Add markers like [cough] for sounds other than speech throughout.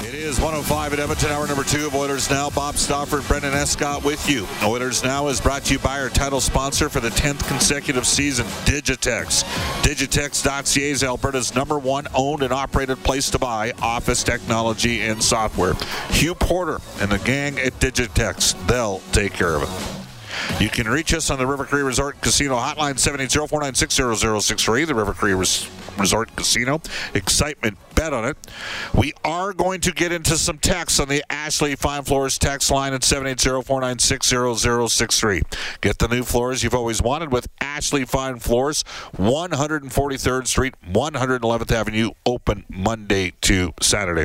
It is 105 at Edmonton, hour number two of Oilers Now. Bob Stauffer, Brendan Escott with you. Oilers Now is brought to you by our title sponsor for the 10th consecutive season, Digitex. Digitex.ca is Alberta's number one owned and operated place to buy office technology and software. Hugh Porter and the gang at Digitex, they'll take care of it. You can reach us on the River Cree Resort Casino hotline 780-496-0063. The River Cree Res- Resort Casino. Excitement, bet on it. We are going to get into some texts on the Ashley Fine Floors text line at 780-496-0063. Get the new floors you've always wanted with Ashley Fine Floors, 143rd Street, 111th Avenue, open Monday to Saturday.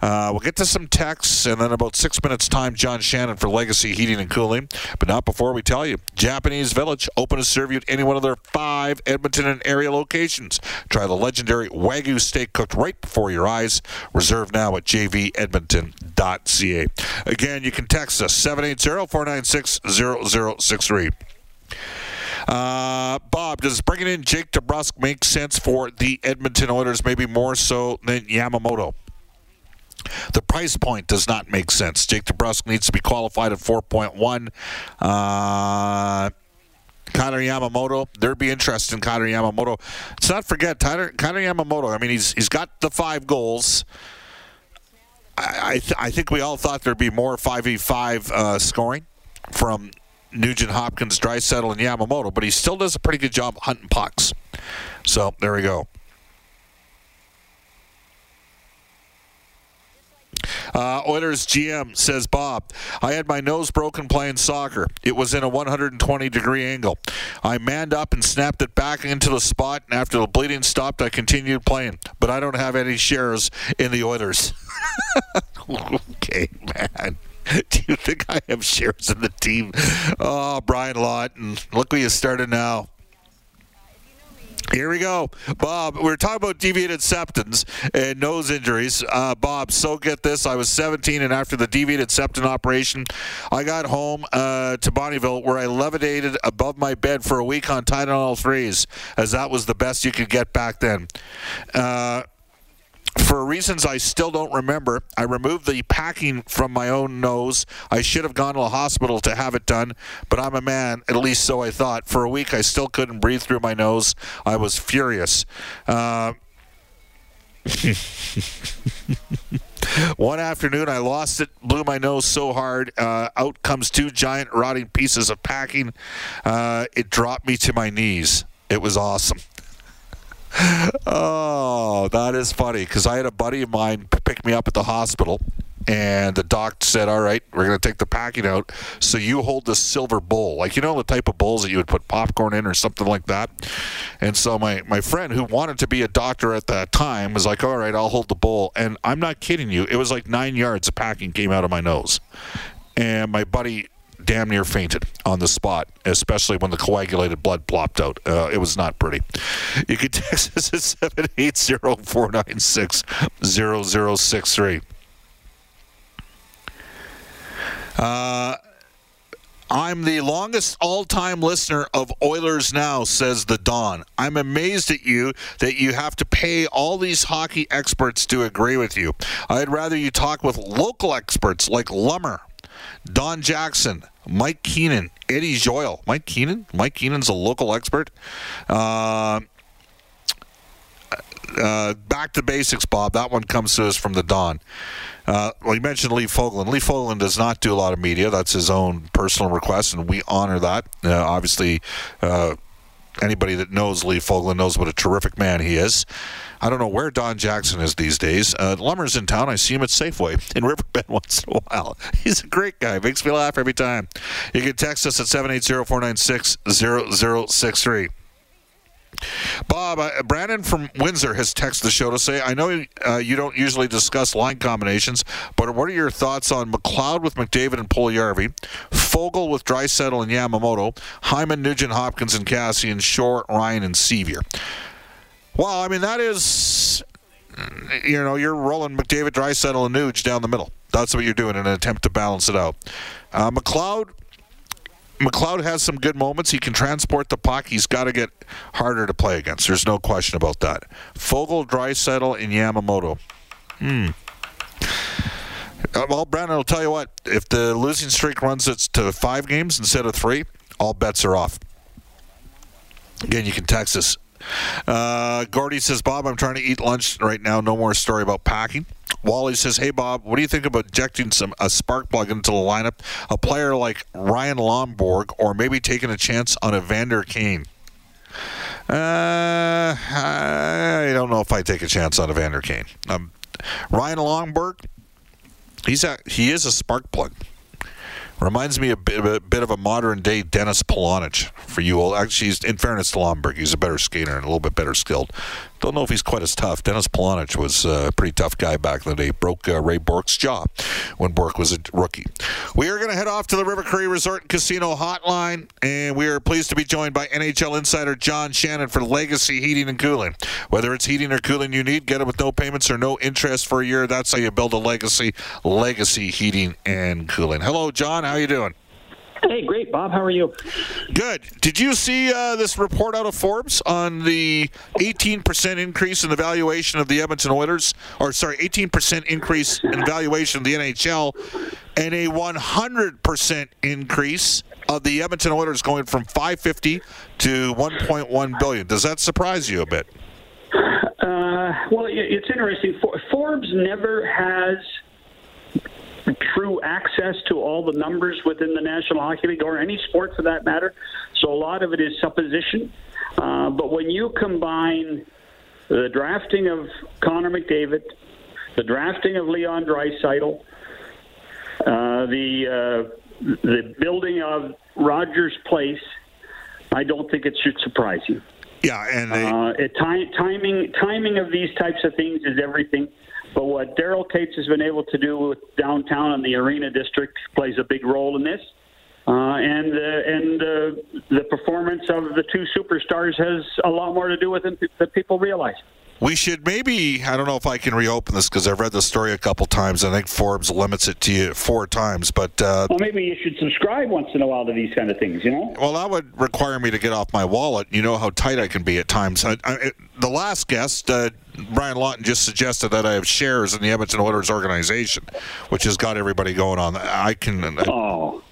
Uh, we'll get to some texts, and then about six minutes time, John Shannon for Legacy Heating and Cooling. But not before we tell you, Japanese Village, open to serve you at any one of their five Edmonton and area locations. Try the legendary Wagyu steak cooked right before your eyes. Reserve now at jvedmonton.ca. Again, you can text us 780-496-0063. Uh, Bob, does bringing in Jake DeBrusk make sense for the Edmonton Oilers, maybe more so than Yamamoto? The price point does not make sense. Jake DeBrusk needs to be qualified at 4.1. Uh, Yamamoto, there'd be interest in Connor Yamamoto. Let's not forget Connor, Connor Yamamoto. I mean, he's he's got the five goals. I I, th- I think we all thought there'd be more five v five uh, scoring from Nugent Hopkins, Draisaitl, and Yamamoto, but he still does a pretty good job hunting pucks. So there we go. Uh, Oilers GM says Bob, I had my nose broken playing soccer. It was in a 120 degree angle. I manned up and snapped it back into the spot, and after the bleeding stopped, I continued playing. But I don't have any shares in the Oilers. [laughs] okay, man. [laughs] Do you think I have shares in the team? Oh, Brian Lawton. Look where you started now. Here we go, Bob. We are talking about deviated septums and nose injuries. Uh, Bob, so get this: I was 17, and after the deviated septum operation, I got home uh, to Bonnyville, where I levitated above my bed for a week on Tylenol threes, as that was the best you could get back then. Uh, for reasons I still don't remember, I removed the packing from my own nose. I should have gone to the hospital to have it done, but I'm a man, at least so I thought. For a week, I still couldn't breathe through my nose. I was furious. Uh, [laughs] One afternoon, I lost it, blew my nose so hard. Uh, out comes two giant rotting pieces of packing. Uh, it dropped me to my knees. It was awesome. Oh, that is funny because I had a buddy of mine pick me up at the hospital, and the doc said, "All right, we're going to take the packing out. So you hold this silver bowl, like you know the type of bowls that you would put popcorn in or something like that." And so my my friend who wanted to be a doctor at that time was like, "All right, I'll hold the bowl." And I'm not kidding you; it was like nine yards of packing came out of my nose, and my buddy damn near fainted on the spot, especially when the coagulated blood plopped out. Uh, it was not pretty. You can text us at 780 496 0063. Uh, I'm the longest all time listener of Oilers Now, says the Don. I'm amazed at you that you have to pay all these hockey experts to agree with you. I'd rather you talk with local experts like Lummer, Don Jackson, Mike Keenan, Eddie Joyal. Mike Keenan? Mike Keenan's a local expert. Uh, uh, back to basics, Bob. That one comes to us from the Don. Uh, well, you mentioned Lee Fogolin. Lee Fogolin does not do a lot of media. That's his own personal request, and we honor that. Uh, obviously, uh, anybody that knows Lee Fogolin knows what a terrific man he is. I don't know where Don Jackson is these days. Uh, Lummer's in town. I see him at Safeway in Riverbend [laughs] once in a while. He's a great guy. Makes me laugh every time. You can text us at 780-496-0063. Bob, uh, Brandon from Windsor has texted the show to say, I know uh, you don't usually discuss line combinations, but what are your thoughts on McLeod with McDavid and Puljujarvi, Foegele with Draisaitl and Yamamoto, Hyman, Nugent, Hopkins and Kassian, Shore, Ryan and Sceviour? Well, I mean, that is, you know, you're rolling McDavid, Draisaitl, and Nuge down the middle. That's what you're doing in an attempt to balance it out. Uh, McLeod McLeod has some good moments. He can transport the puck. He's got to get harder to play against. There's no question about that. Foegele, Draisaitl, and Yamamoto. Hmm. Well, Brandon, I'll tell you what. If the losing streak runs it to five games instead of three, all bets are off. Again, you can text us. Uh, Gordy says, Bob, I'm trying to eat lunch right now. No more story about packing. Wally says, "Hey Bob, what do you think about injecting some a spark plug into the lineup? A player like Ryan Lomberg, or maybe taking a chance on Evander Kane." Uh, I don't know if I take a chance on Evander Kane. Um, Ryan Lomberg, he's a he is a spark plug. Reminds me a bit, a bit of a modern day Dennis Polonich for you all. Actually, in fairness to Lomberg, he's a better skater and a little bit better skilled. Don't know if he's quite as tough. Dennis Polonich was a pretty tough guy back in the day. Broke uh, Ray Bourque's jaw when Bourque was a rookie. We are going to head off to the River Cree Resort and Casino Hotline, and we are pleased to be joined by NHL insider John Shannon for Legacy Heating and Cooling. Whether it's heating or cooling you need, get it with no payments or no interest for a year. That's how you build a legacy. Legacy Heating and Cooling. Hello, John. How are you doing? Hey, great, Bob. How are you? Good. Did you see uh, this report out of Forbes on the 18% increase in the valuation of the Edmonton Oilers, or sorry, 18% increase in valuation of the NHL, and a 100% increase of the Edmonton Oilers going from 550 to 1.1 billion? Does that surprise you a bit? Uh, well, it's interesting. Forbes never has true access to all the numbers within the National Hockey League or any sport for that matter. So a lot of it is supposition. Uh, but when you combine the drafting of Connor McDavid, the drafting of Leon Draisaitl, uh, the uh, the building of Rogers Place, I don't think it should surprise you. Yeah, and they... uh, time, timing timing of these types of things is everything. But what Daryl Katz has been able to do with downtown and the arena district plays a big role in this. Uh, and uh, and uh, the performance of the two superstars has a lot more to do with it than people realize. We should maybe, I don't know if I can reopen this because I've read the story a couple times. I think Forbes limits it to you four times, but. Uh, well, maybe you should subscribe once in a while to these kind of things, you know? Well, that would require me to get off my wallet. You know how tight I can be at times. I, I, the last guest, uh, Brian Lawton, just suggested that I have shares in the Edmonton Oilers organization, which has got everybody going on. I can. Oh.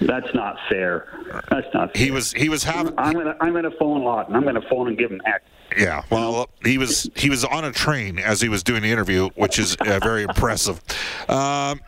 That's not fair. That's not. Fair. He was. He was having. I'm gonna. I'm gonna phone Lawton. I'm gonna phone and give him heck. Yeah, well, he was he was on a train as he was doing the interview, which is uh, very impressive. Um,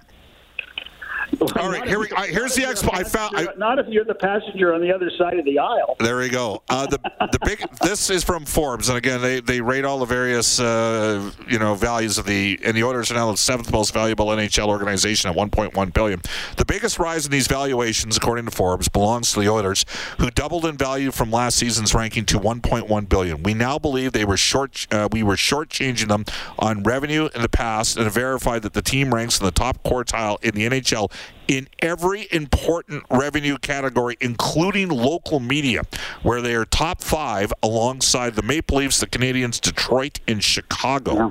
all right, here we. I, here's the expo. I found. I, not if you're the passenger on the other side of the aisle. There we go. Uh, the the big. [laughs] This is from Forbes, and again, they, they rate all the various uh, you know values of the and the Oilers are now the seventh most valuable NHL organization at 1.1 billion. The biggest rise in these valuations, according to Forbes, belongs to the Oilers, who doubled in value from last season's ranking to 1.1 billion. We now believe they were short. Uh, we were shortchanging them on revenue in the past, and verified that the team ranks in the top quartile in the NHL in every important revenue category, including local media, where they are top five alongside the Maple Leafs, the Canadiens, Detroit, and Chicago. Yeah.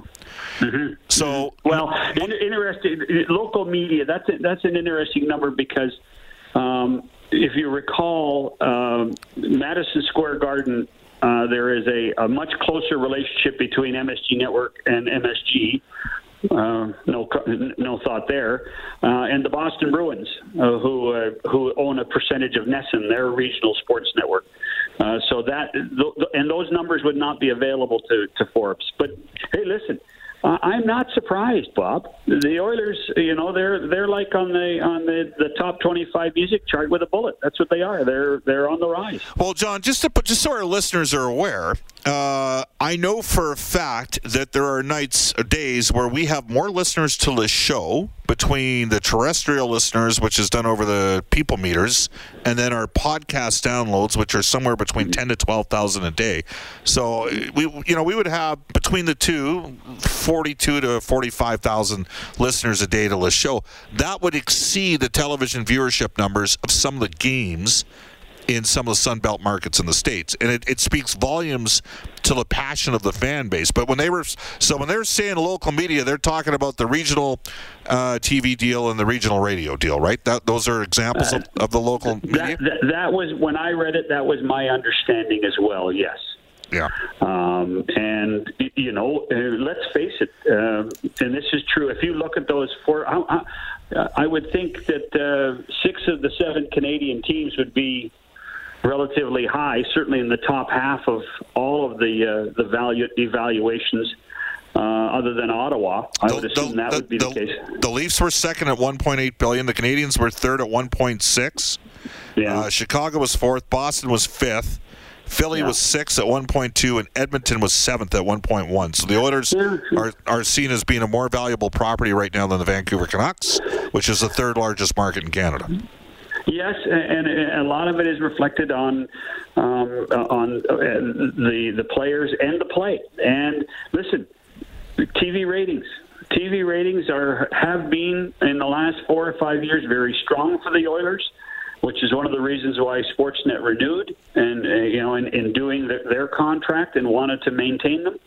Mm-hmm. So, well, in, interesting. Local media. That's a, that's an interesting number because um, if you recall, um, Madison Square Garden. Uh, there is a, a much closer relationship between MSG Network and MSG uh, no, no thought there. Uh, and the Boston Bruins, uh, who uh, who own a percentage of NESN, their regional sports network. Uh, so that th- and those numbers would not be available to, to Forbes. But hey, listen, I'm not surprised, Bob. The Oilers, you know, they're they're like on the on the, the top 25 music chart with a bullet. That's what they are. They're they're on the rise. Well, John, just to just so our listeners are aware, uh, I know for a fact that there are nights or days where we have more listeners to the show between the terrestrial listeners, which is done over the people meters, and then our podcast downloads, which are somewhere between ten to twelve thousand a day. So we, you know, we would have between the two, forty-two to forty-five thousand listeners a day to the show. That would exceed the television viewership numbers of some of the games in some of the Sun Belt markets in the states, and it, it speaks volumes to the passion of the fan base. But when they were so when they're saying local media, they're talking about the regional uh, TV deal and the regional radio deal, right? That those are examples of, of the local media. That, that, that was when I read it. That was my understanding as well. Yes. Yeah. Um, and you know, uh, let's face it, uh, and this is true. If you look at those four, I, I, I would think that uh, six of the seven Canadian teams would be relatively high, certainly in the top half of all of the uh, the value evaluations. Uh, other than Ottawa, I would assume that would be the, the, case. The Leafs were second at 1.8 billion. The Canadiens were third at 1.6. Yeah. Uh, Chicago was fourth. Boston was fifth. Philly yeah. was sixth at 1.2, and Edmonton was seventh at 1.1. So the Oilers are, are seen as being a more valuable property right now than the Vancouver Canucks, which is the third largest market in Canada. Yes, and, a lot of it is reflected on um, on uh, the the players and the play. And listen, TV ratings. TV ratings are have been in the last four or five years very strong for the Oilers, which is one of the reasons why Sportsnet renewed and uh, you know in, in doing the, their contract and wanted to maintain them.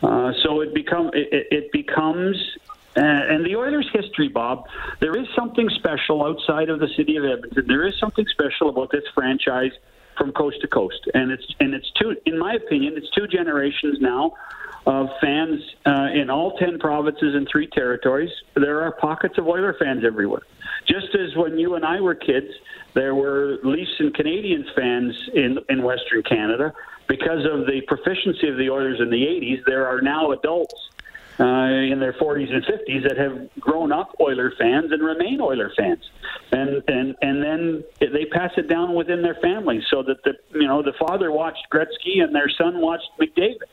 Uh, so it become it, it becomes uh, and the Oilers' history, Bob, there is something special outside of the city of Edmonton. There is something special about this franchise from coast to coast, and it's and it's two. In my opinion, it's two generations now of fans uh, in all ten provinces and three territories. There are pockets of Oiler fans everywhere. Just as when you and I were kids, there were Leafs and Canadiens fans in in Western Canada. Because of the proficiency of the Oilers in the '80s, there are now adults uh, in their 40s and 50s that have grown up Oiler fans and remain Oiler fans, and and and then they pass it down within their families, so that the you know the father watched Gretzky and their son watched McDavid.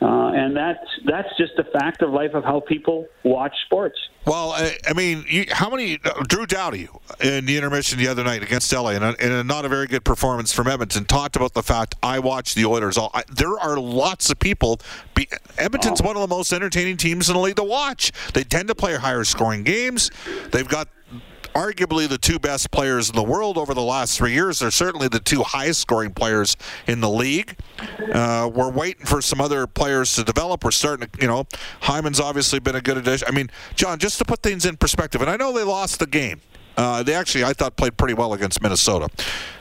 Uh, and that's that's just a fact of life of how people watch sports. Well, I, I mean, you, how many uh, Drew Doughty in the intermission the other night against LA, and a, a, not a very good performance from Edmonton, talked about the fact I watch the Oilers. All I, there are lots of people. Be, Edmonton's oh. one of the most entertaining teams in the league to watch. They tend to play higher scoring games. They've got arguably the two best players in the world over the last three years. They're certainly the two highest scoring players in the league. Uh, we're waiting for some other players to develop. We're starting to, you know, Hyman's obviously been a good addition. I mean, John, just to put things in perspective, and I know they lost the game. Uh, they actually, I thought, played pretty well against Minnesota.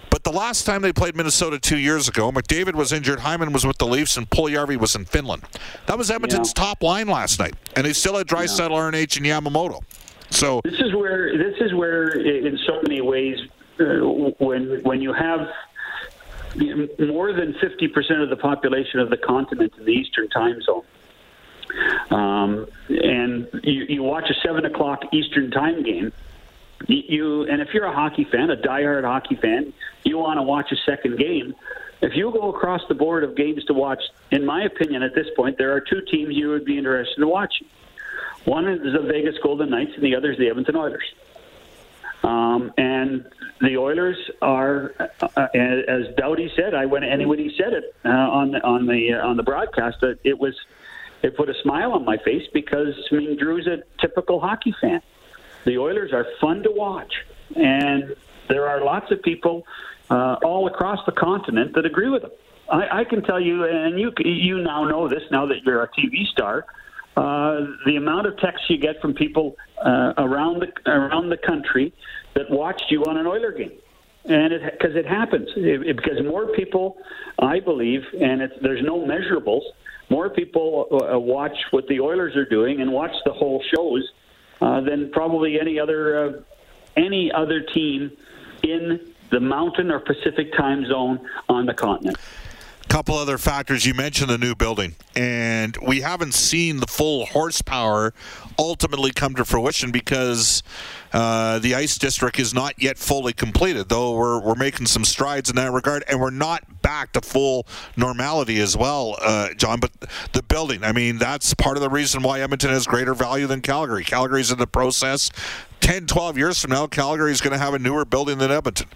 But the last time they played Minnesota two years ago, McDavid was injured, Hyman was with the Leafs, and Puljujarvi was in Finland. That was Edmonton's yeah. top line last night, and they still had Draisaitl, yeah. RNH, and Yamamoto. So this is where this is where, in so many ways, uh, when when you have more than 50% of the population of the continent in the Eastern time zone. Um, and you, you watch a 7 o'clock Eastern time game. You And if you're a hockey fan, a diehard hockey fan, you want to watch a second game. If you go across the board of games to watch, in my opinion, at this point, there are two teams you would be interested in watching. One is the Vegas Golden Knights, and the other is the Edmonton Oilers. Um, and the Oilers are, uh, uh as Doughty said, I went and when he said it uh, on the on the uh, on the broadcast, that it was it put a smile on my face because I mean Drew's a typical hockey fan. The Oilers are fun to watch, and there are lots of people uh, all across the continent that agree with them. I, I can tell you, and you you now know this now that you're a TV star uh, the amount of texts you get from people uh, around the around the country that watched you on an Oiler game, and it because it happens it, it, because more people, I believe, and it's, there's no measurables. More people uh, watch what the Oilers are doing and watch the whole shows uh, than probably any other uh, any other team in the Mountain or Pacific time zone on the continent couple other factors. You mentioned the new building, and we haven't seen the full horsepower ultimately come to fruition because uh, the ice district is not yet fully completed. Though we're we're making some strides in that regard, and we're not back to full normality as well, uh, John. But the building, I mean, that's part of the reason why Edmonton has greater value than Calgary. Calgary's in the process. 10, 12 years from now, Calgary is going to have a newer building than Edmonton.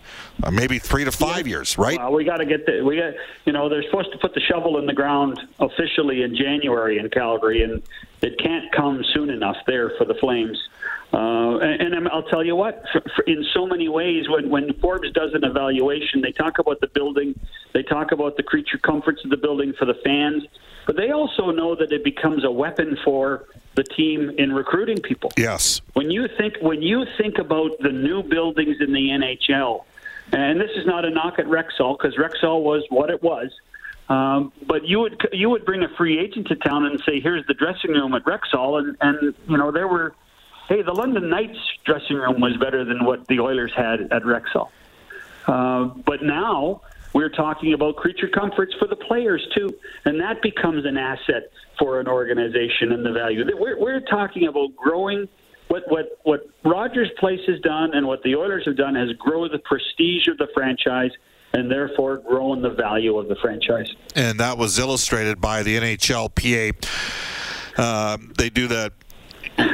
Uh, maybe three to five yeah. years, right? Well, we got to get the we got you know they're supposed to put the shovel in the ground officially in January in Calgary, and it can't come soon enough there for the Flames. Uh, and, and I'll tell you what, for, for in so many ways, when, when Forbes does an evaluation, they talk about the building, they talk about the creature comforts of the building for the fans, but they also know that it becomes a weapon for the team in recruiting people. Yes. When you think when you think about the new buildings in the NHL, and this is not a knock at Rexall because Rexall was what it was. Um, but you would you would bring a free agent to town and say, "Here's the dressing room at Rexall," and and you know there were, hey, the London Knights dressing room was better than what the Oilers had at Rexall. Uh, but now we're talking about creature comforts for the players too, and that becomes an asset for an organization and the value. We're, we're talking about growing. What what what Rogers Place has done and what the Oilers have done has grown the prestige of the franchise and therefore grown the value of the franchise. And that was illustrated by the NHLPA. Uh, they do that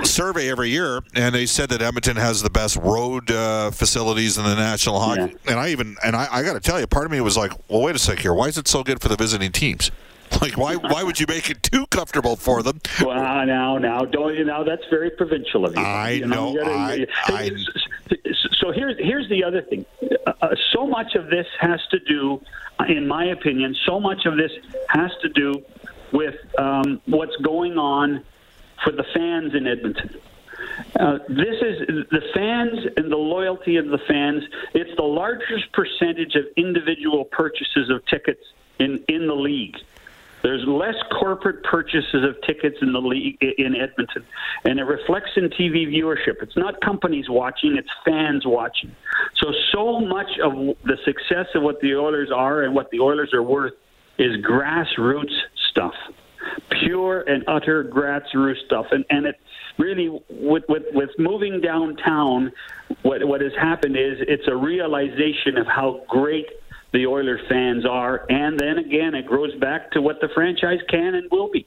survey every year, and they said that Edmonton has the best road uh, facilities in the National Hockey. Yeah. And I even and I, I got to tell you, part of me was like, well, wait a sec here. Why is it so good for the visiting teams? [laughs] Like why why would you make it too comfortable for them? Well, now now don't you know that's very provincial of you. I you know. know gotta, I, I, so here's here's the other thing. Uh, uh, so much of this has to do, in my opinion, so much of this has to do with um, what's going on for the fans in Edmonton. Uh, this is the fans and the loyalty of the fans. It's the largest percentage of individual purchases of tickets in, in the league. There's less corporate purchases of tickets in the league in Edmonton, and it reflects in TV viewership. It's not companies watching; it's fans watching. So, so much of the success of what the Oilers are and what the Oilers are worth is grassroots stuff pure and utter grassroots stuff. And and it really with with with moving downtown, what what has happened is it's a realization of how great the Oilers fans are, and then again it grows back to what the franchise can and will be.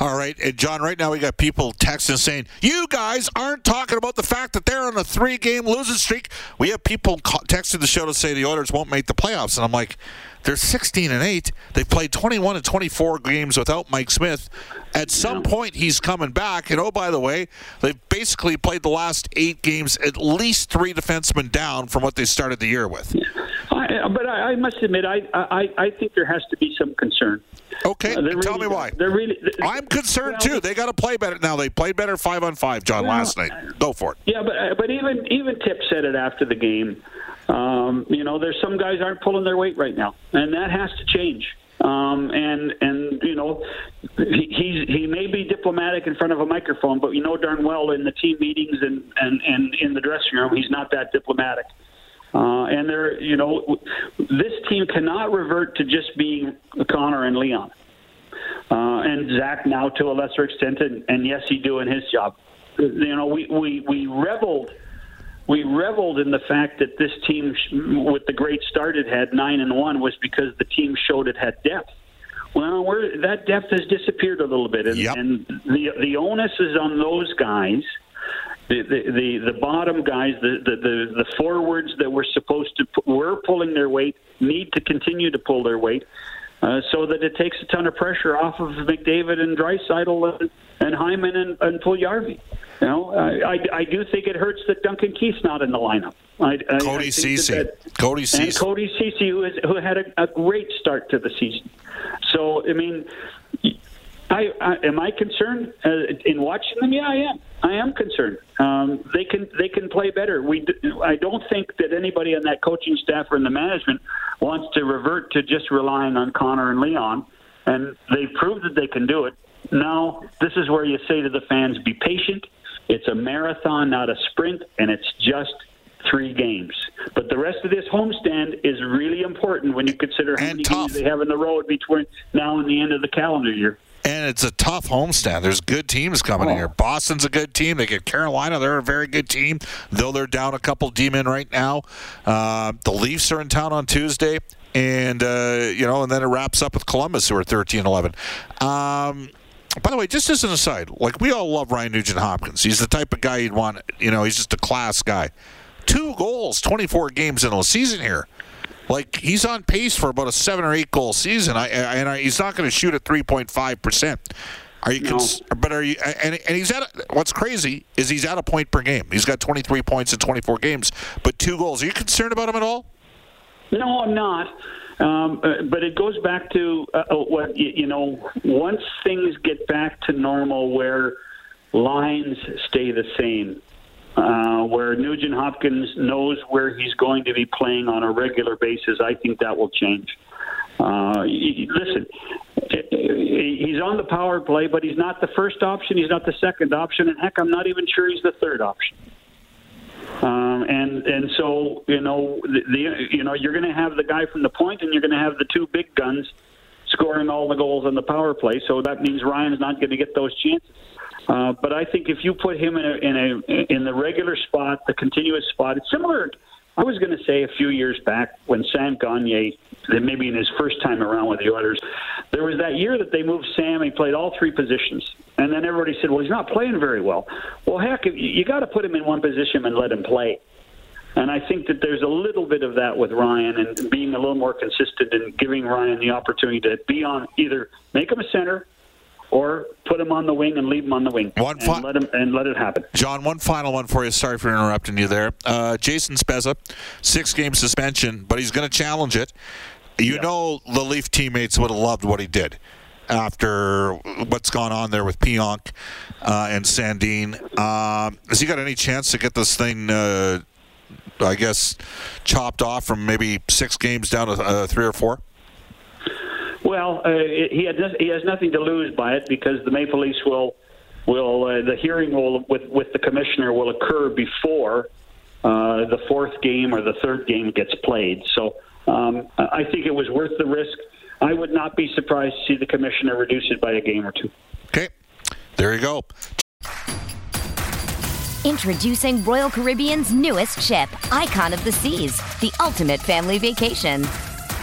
All right, and John. Right now, we got people texting saying you guys aren't talking about the fact that they're on a three-game losing streak. We have people texting the show to say the Oilers won't make the playoffs, and I'm like, they're 16 and 8. They've played 21 and 24 games without Mike Smith. At some point, he's coming back. And oh, by the way, they've basically played the last eight games at least three defensemen down from what they started the year with. I, but I, I, must admit, I, I I think there has to be some concern. Okay, uh, really, tell me why. They're really. They're, I'm concerned well, too. They got to play better now. They played better five on five, John, well, last night. Go for it. Yeah, but uh, but even even Tip said it after the game. Um, you know, there's some guys aren't pulling their weight right now, and that has to change. Um, and and you know, he, he's he may be diplomatic in front of a microphone, but you know darn well in the team meetings and and and in the dressing room, he's not that diplomatic. Uh, and there, you know, this team cannot revert to just being Connor and Leon, uh, and Zach now to a lesser extent, and, and yes, he doing his job. You know, we we we reveled we reveled in the fact that this team, with the great start it had, nine and one, was because the team showed it had depth. Well, that depth has disappeared a little bit, and, yep. and the the onus is on those guys, the the the, bottom guys, the, the the forwards that were supposed to were pulling their weight, need to continue to pull their weight, uh, so that it takes a ton of pressure off of McDavid and Draisaitl and, and Hyman and, and Puljujarvi. You know, I, I, I do think it hurts that Duncan Keith's not in the lineup. I, I, Cody Ceci. Cody. And Cody Ceci, who, is, who had a, a great start to the season. So, I mean, I, I am I concerned uh, in watching them? Yeah, I am. I am concerned. Um, they can they can play better. We I don't think that anybody on that coaching staff or in the management wants to revert to just relying on Connor and Leon, and they've proved that they can do it. Now, this is where you say to the fans, be patient it's a marathon, not a sprint, and it's just three games. But the rest of this homestand is really important when you consider how and many tough. games they have in the road between now and the end of the calendar year. And it's a tough homestand. There's good teams coming oh. here. Boston's a good team. They get Carolina. They're a very good team, though they're down a couple D-men right now. Uh, the Leafs are in town on Tuesday and uh, you know, and then it wraps up with Columbus, who are 13-11. Um, by the way, just as an aside, like we all love Ryan Nugent Hopkins. He's the type of guy you'd want. You know, he's just a class guy. Two goals, 24 games in a season here. Like he's on pace for about a seven or eight goal season. I, I and I, he's not going to shoot at 3.5 percent. Are you? No. Cons- but are you? And, and he's at. A, what's crazy is he's at a point per game. He's got 23 points in 24 games, but two goals. Are you concerned about him at all? No, I'm not. Um, uh, but it goes back to uh, uh, what you know. Once things get back to normal, where lines stay the same, uh, where Nugent Hopkins knows where he's going to be playing on a regular basis, I think that will change. Uh, y- listen, he's on the power play, but he's not the first option. He's not the second option, and heck, I'm not even sure he's the third option. Um, and and so you know the, the you know you're going to have the guy from the point, and you're going to have the two big guns scoring all the goals on the power play. So that means Ryan's not going to get those chances. Uh, but I think if you put him in a, in a in the regular spot, the continuous spot, it's similar. I was going to say a few years back when Sam Gagne, maybe in his first time around with the Oilers, there was that year that they moved Sam. He played all three positions, and then everybody said, "Well, he's not playing very well." Well, heck, you- got to put him in one position and let him play. And I think that there's a little bit of that with Ryan and being a little more consistent and giving Ryan the opportunity to be on either make him a center or put him on the wing and leave him on the wing One and let him and let it happen. John, one final one for you. Sorry for interrupting you there. Uh, Jason Spezza, six game suspension, but he's going to challenge it. You know, the Leaf teammates would have loved what he did after what's gone on there with Pionk uh, and Sandin. Um, has he got any chance to get this thing? Uh, I guess chopped off from maybe six games down to uh, three or four. Well, uh, he had he has nothing to lose by it because the Maple Leafs will will uh, the hearing will with with the commissioner will occur before uh, the fourth game or the third game gets played. So um, I think it was worth the risk. I would not be surprised to see the commissioner reduce it by a game or two. Okay, there you go. Introducing Royal Caribbean's newest ship, Icon of the Seas, the ultimate family vacation.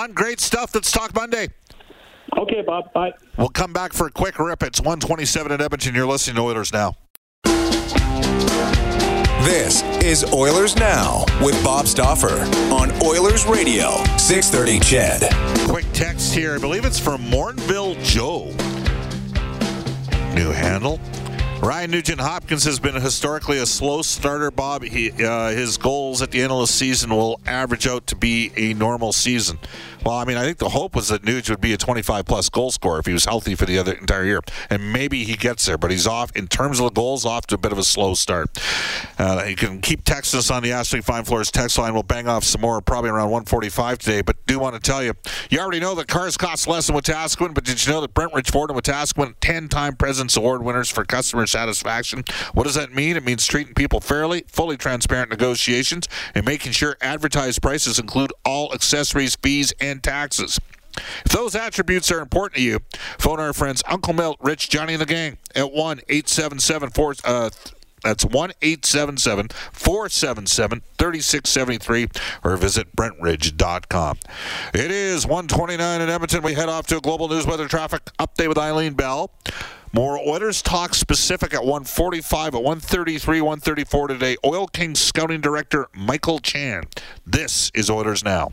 John, great stuff. Let's talk Monday. Okay, Bob. Bye. We'll come back for a quick rip. It's 127 at Edmonton. You're listening to Oilers Now. This is Oilers Now with Bob Stauffer on Oilers Radio, 630 Ched. Quick text here. I believe it's from Morinville Joe. New handle. Ryan Nugent Hopkins has been historically a slow starter, Bob. He, uh, his goals at the end of the season will average out to be a normal season. Well, I mean, I think the hope was that Nuge would be a 25 plus goal scorer if he was healthy for the other entire year. And maybe he gets there, but he's off, in terms of the goals, off to a bit of a slow start. Uh, you can keep texting us on the Ashley Fine Floors text line. We'll bang off some more probably around 145 today, but do want to tell you, you already know that cars cost less in Wetaskiwin, but did you know that Brentridge Ford and Wetaskiwin 10-time President's Award winners for customer satisfaction? What does that mean? It means treating people fairly, fully transparent negotiations, and making sure advertised prices include all accessories, fees, and taxes. If those attributes are important to you, phone our friends Uncle Milt, Rich, Johnny, and the gang at 1 877 4 uh, that's 1 877 477 3673 or visit Brentridge.com. It is 129 in Edmonton. We head off to a global news weather traffic update with Eileen Bell. More Oilers talk specific at 145, at 133, 134 today. Oil King scouting director Michael Chan. This is Oilers Now.